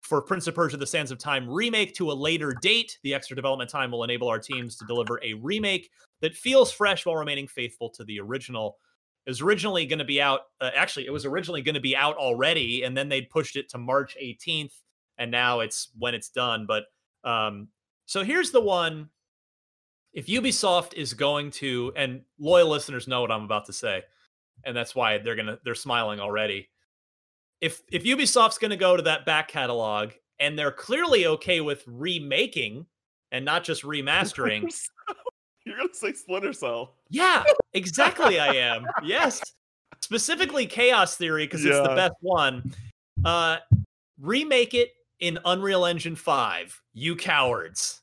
for Prince of Persia: The Sands of Time remake to a later date. The extra development time will enable our teams to deliver a remake that feels fresh while remaining faithful to the original. It was originally going to be out. Uh, actually, it was originally going to be out already, and then they pushed it to March 18th, and now it's when it's done. But um, so here's the one. If Ubisoft is going to, and loyal listeners know what I'm about to say, and that's why they're gonna they're smiling already. If if Ubisoft's going to go to that back catalog and they're clearly okay with remaking and not just remastering, [laughs] You're gonna say Splinter Cell. yeah, exactly. I [laughs] am. Yes. Specifically Chaos Theory, because it's the best one. Uh remake it in Unreal Engine 5. You cowards.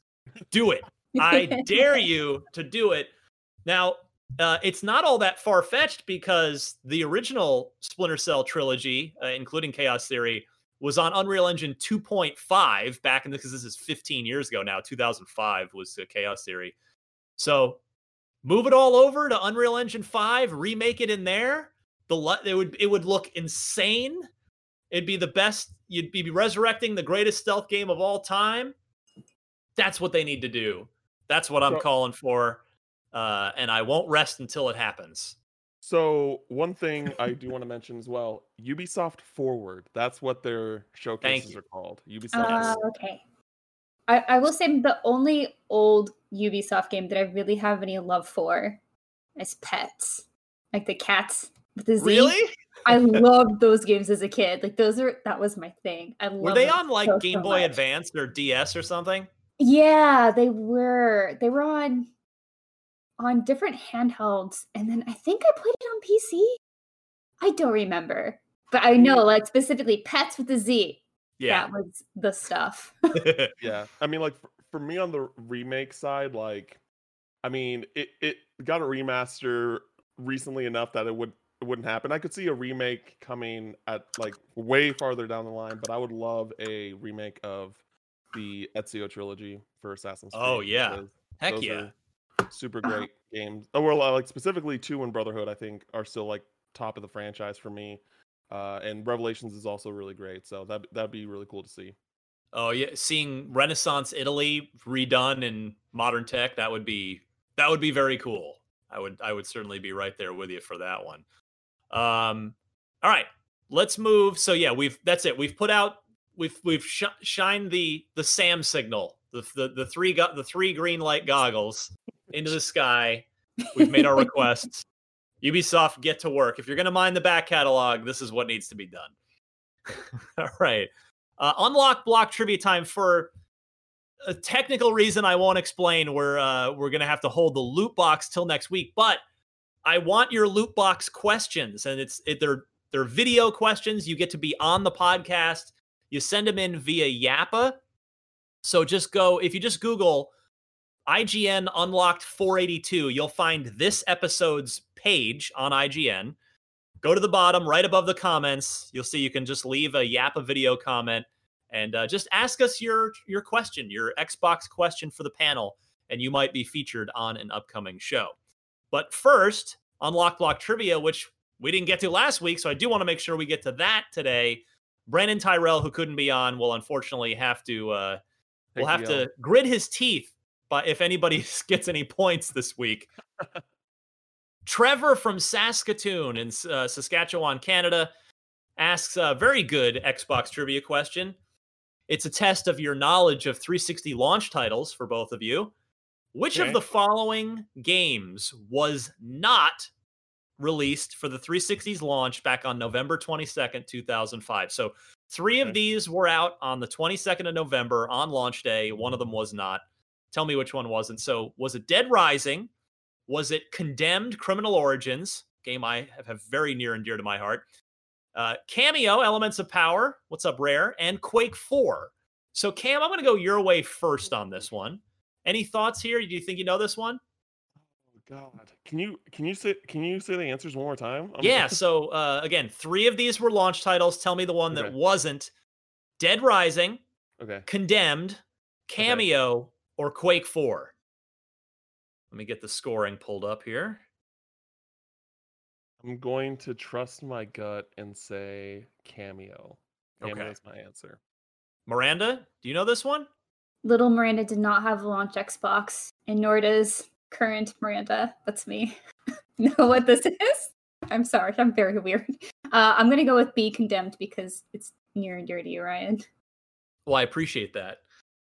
Do it. I [laughs] dare you to do it. Now, uh, it's not all that far fetched because the original Splinter Cell trilogy, uh, including Chaos Theory, was on Unreal Engine 2.5 back in because this is 15 years ago now. 2005 was uh, Chaos Theory. So move it all over to Unreal Engine 5, remake it in there. The it would it would look insane. It'd be the best. You'd be resurrecting the greatest stealth game of all time. That's what they need to do. That's what I'm So- calling for. Uh, and I won't rest until it happens. So one thing I do want to mention as well, Ubisoft Forward. That's what their showcases are called. Ubisoft. Uh, okay. I, I will say the only old Ubisoft game that I really have any love for is Petz, like the cats with the Z. Really? I [laughs] loved those games as a kid. Like those are that was my thing. I Were they on like so, Game so Boy much. Advance or DS or something? Yeah, they were. They were on on different handhelds, and then I think I played it on PC. I don't remember, but I mm. know like specifically Petz with the Z. Yeah. that was the stuff. [laughs] [laughs] yeah i mean like for, for me on the remake side like i mean it, it got a remaster recently enough that it would it wouldn't happen i could see a remake coming at like way farther down the line but i would love a remake of the ezio trilogy for assassin's creed Oh, yeah. Heck yeah. super great [clears throat] games oh well like specifically two and brotherhood i think are still like top of the franchise for me uh and revelations is also really great so that that'd be really cool to see Oh yeah, seeing Renaissance Italy redone in modern tech that would be that would be very cool. I would I would certainly be right there with you for that one. Um, all right, let's move. So yeah, we've that's it. We've put out we've we've sh- shined the the Sam signal, the the the three got the three green light goggles into the sky. We've made our [laughs] requests. Ubisoft, get to work. If you're going to mine the back catalog, this is what needs to be done. [laughs] All right. Uh, unlock block trivia time for a technical reason I won't explain. We're uh, we're gonna have to hold the loot box till next week, but I want your loot box questions, and it's it, they're they're video questions. You get to be on the podcast. You send them in via Yappa. So just go if you just Google IGN Unlocked 482, you'll find this episode's page on IGN. Go to the bottom, right above the comments. You'll see you can just leave a Yappa video comment and uh, just ask us your your question, your Xbox question for the panel, and you might be featured on an upcoming show. But first, Unlock Block Trivia, which we didn't get to last week, so I do want to make sure we get to that today. Brandin Tyrrel, who couldn't be on, will unfortunately have to uh, will have to grit his teeth. But if anybody [laughs] gets any points this week, [laughs] Trevor from Saskatoon in uh, Saskatchewan, Canada, asks a very good Xbox trivia question. It's a test of your knowledge of 360 launch titles for both of you. Which Okay. of the following games was not released for the 360's launch back on November 22nd, 2005? So, three of these were out on the 22nd of November on launch day. One of them was not. Tell me which one wasn't. So, was it Dead Rising? Was it Condemned Criminal Origins? Game I have- have very near and dear to my heart. Uh, Kameo, Elements of Power, what's up, Rare, and Quake 4. So, Cam, I'm going to go your way first on this one. Any thoughts here? Do you think you know this one? God, can you can you say can you say the answers one more time? I'm- Yeah. [laughs] So uh, again, three of these were launch titles. Tell me the one that Okay. wasn't: Dead Rising, Okay. Condemned, Kameo, or Quake Four. Let me get the scoring pulled up here. I'm going to trust my gut and say Kameo. Kameo Okay. is my answer. Miranda, do you know this one? Little Miranda did not have a launch Xbox, and nor does current Miranda. That's me. [laughs] know what this is? I'm sorry, I'm very weird. Uh, I'm gonna go with B condemned because it's near and dear to you, Ryan. Well, I appreciate that.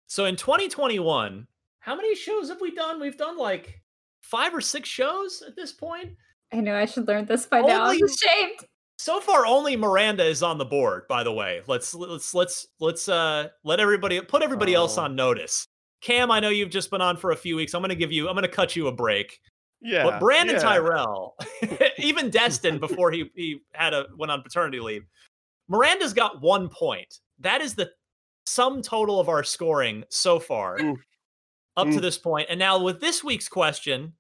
So in 2021, how many shows have we done? We've done like five or six shows at this point. I know I should learn this by now. I'm Only- ashamed. So far, only Miranda is on the board. By the way, let's let's let's let's uh let everybody put everybody else Oh. on notice. Cam, I know you've just been on for a few weeks. I'm going to give you. I'm going to cut you a break. Yeah. But Brandin yeah. Tyrrel, [laughs] even [laughs] Destin before he he had a went on paternity leave, Miranda's got one point. That is the sum total of our scoring so far up to this point. And now with this week's question,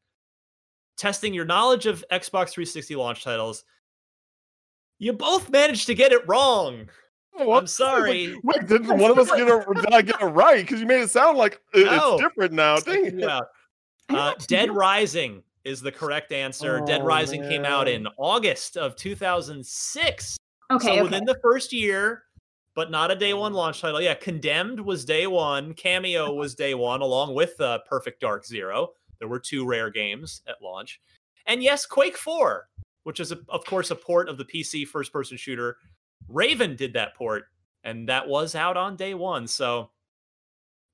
testing your knowledge of Xbox 360 launch titles, you both managed to get it wrong. Oh, I'm sorry. Wait, did one of us get it? Did I get it right? Because you made it sound like it- No. it's different now. Dang Checking it. you. Uh, Dead Rising is the correct answer. Dead Oh, Rising came out in August of 2006. Okay, so okay. within the first year, but not a day one launch title. Yeah, Condemned was day one. Kameo [laughs] was day one, along with uh, Perfect Dark Zero. There were two rare games at launch, and yes, Quake Four, which is a, of course a port of the PC first-person shooter. Raven did that port, and that was out on day one. So,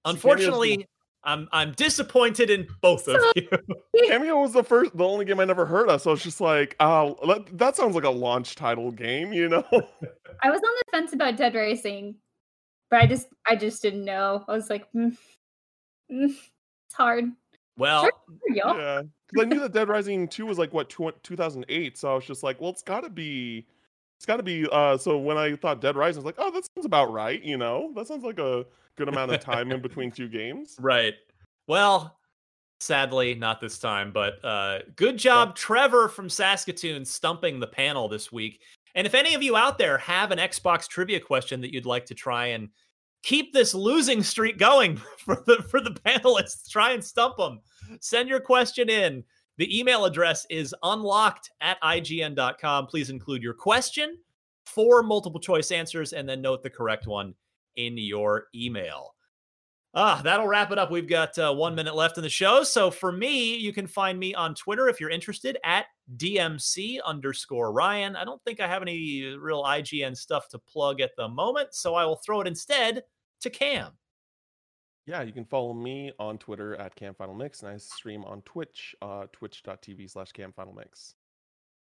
unfortunately, I'm I'm disappointed in both of [laughs] you. [laughs] Kameo was the first, the only game I never heard of. So it's just like, oh, that, that sounds like a launch title game, you know? [laughs] I was on the fence about Dead Rising, but I just I just didn't know. I was like, mm, mm, it's hard. Well, Sure, yeah, because I knew that Dead Rising Two was like what two, 2008. So I was just like, well, it's got to be, it's got to be. Uh, so when I thought Dead Rising, I was like, oh, that sounds about right. You know, that sounds like a good amount of time in between two games. Right. Well, sadly, not this time, but uh, good job, Trevor from Saskatoon, stumping the panel this week. And if any of you out there have an Xbox trivia question that you'd like to try and keep this losing streak going [laughs] for the for the panelists, try and stump them. Send your question in. The email address is unlocked at ign.com. Please include your question, four multiple choice answers, and then note the correct one in your email. Ah, that'll wrap it up. We've got uh, one minute left in the show. So for me, you can find me on Twitter if you're interested at DMC underscore Ryan. I don't think I have any real IGN stuff to plug at the moment, so I will throw it instead to Cam. Yeah, you can follow me on Twitter at CamFinalMix, and I stream on Twitch, uh, twitch.tv slash CamFinalMix.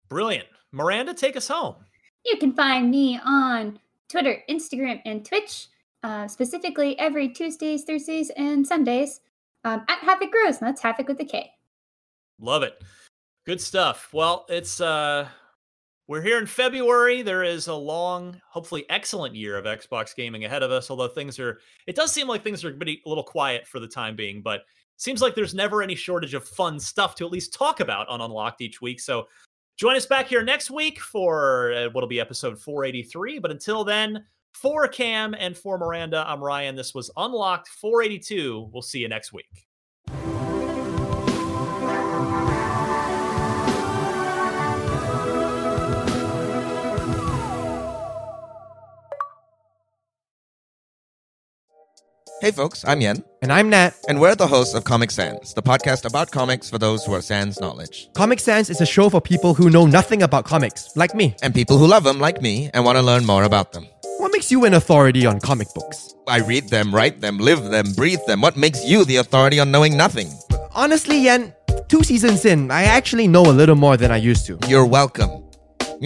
Brilliant. Miranda, take us home. You can find me on Twitter, Instagram, and Twitch, uh, specifically every Tuesdays, Thursdays, and Sundays um, at Havoc Grows, and that's Havoc with a K. Love it. Good stuff. Well, it's uh we're here in February. There is a long, hopefully excellent year of Xbox gaming ahead of us, although things are it does seem like things are a little quiet for the time being, but seems like there's never any shortage of fun stuff to at least talk about on Unlocked each week. So join us back here next week for uh, what'll be episode 483, but until then, for Cam and for Miranda, I'm Ryan. This was Unlocked 482. We'll see you next week. Hey folks, I'm Yen. And I'm Nat. And we're the hosts of Comic Sans, the podcast about comics for those who are sans knowledge. Comic Sans is a show for people who know nothing about comics, like me. And people who love them, like me, and want to learn more about them. What makes you an authority on comic books? I read them, write them, live them, breathe them. What makes you the authority on knowing nothing? Honestly, Yen, two seasons in, I actually know a little more than I used to. You're welcome.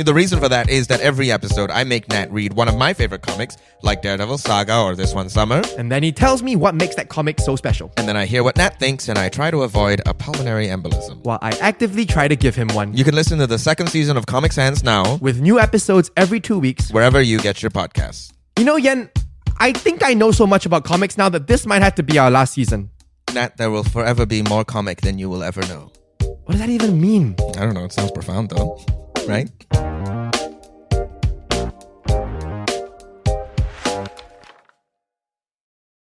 The reason for that is that every episode I make Nat read one of my favorite comics, like Daredevil Saga or This One Summer. And then he tells me what makes that comic so special. And then I hear what Nat thinks and I try to avoid a pulmonary embolism. While I actively try to give him one. You can listen to the second season of Comic Sans now, with new episodes every two weeks, wherever you get your podcasts. You know, Yen, I think I know so much about comics now that this might have to be our last season. Nat, there will forever be more comic than you will ever know. What does that even mean? I don't know. It sounds profound, though. Right?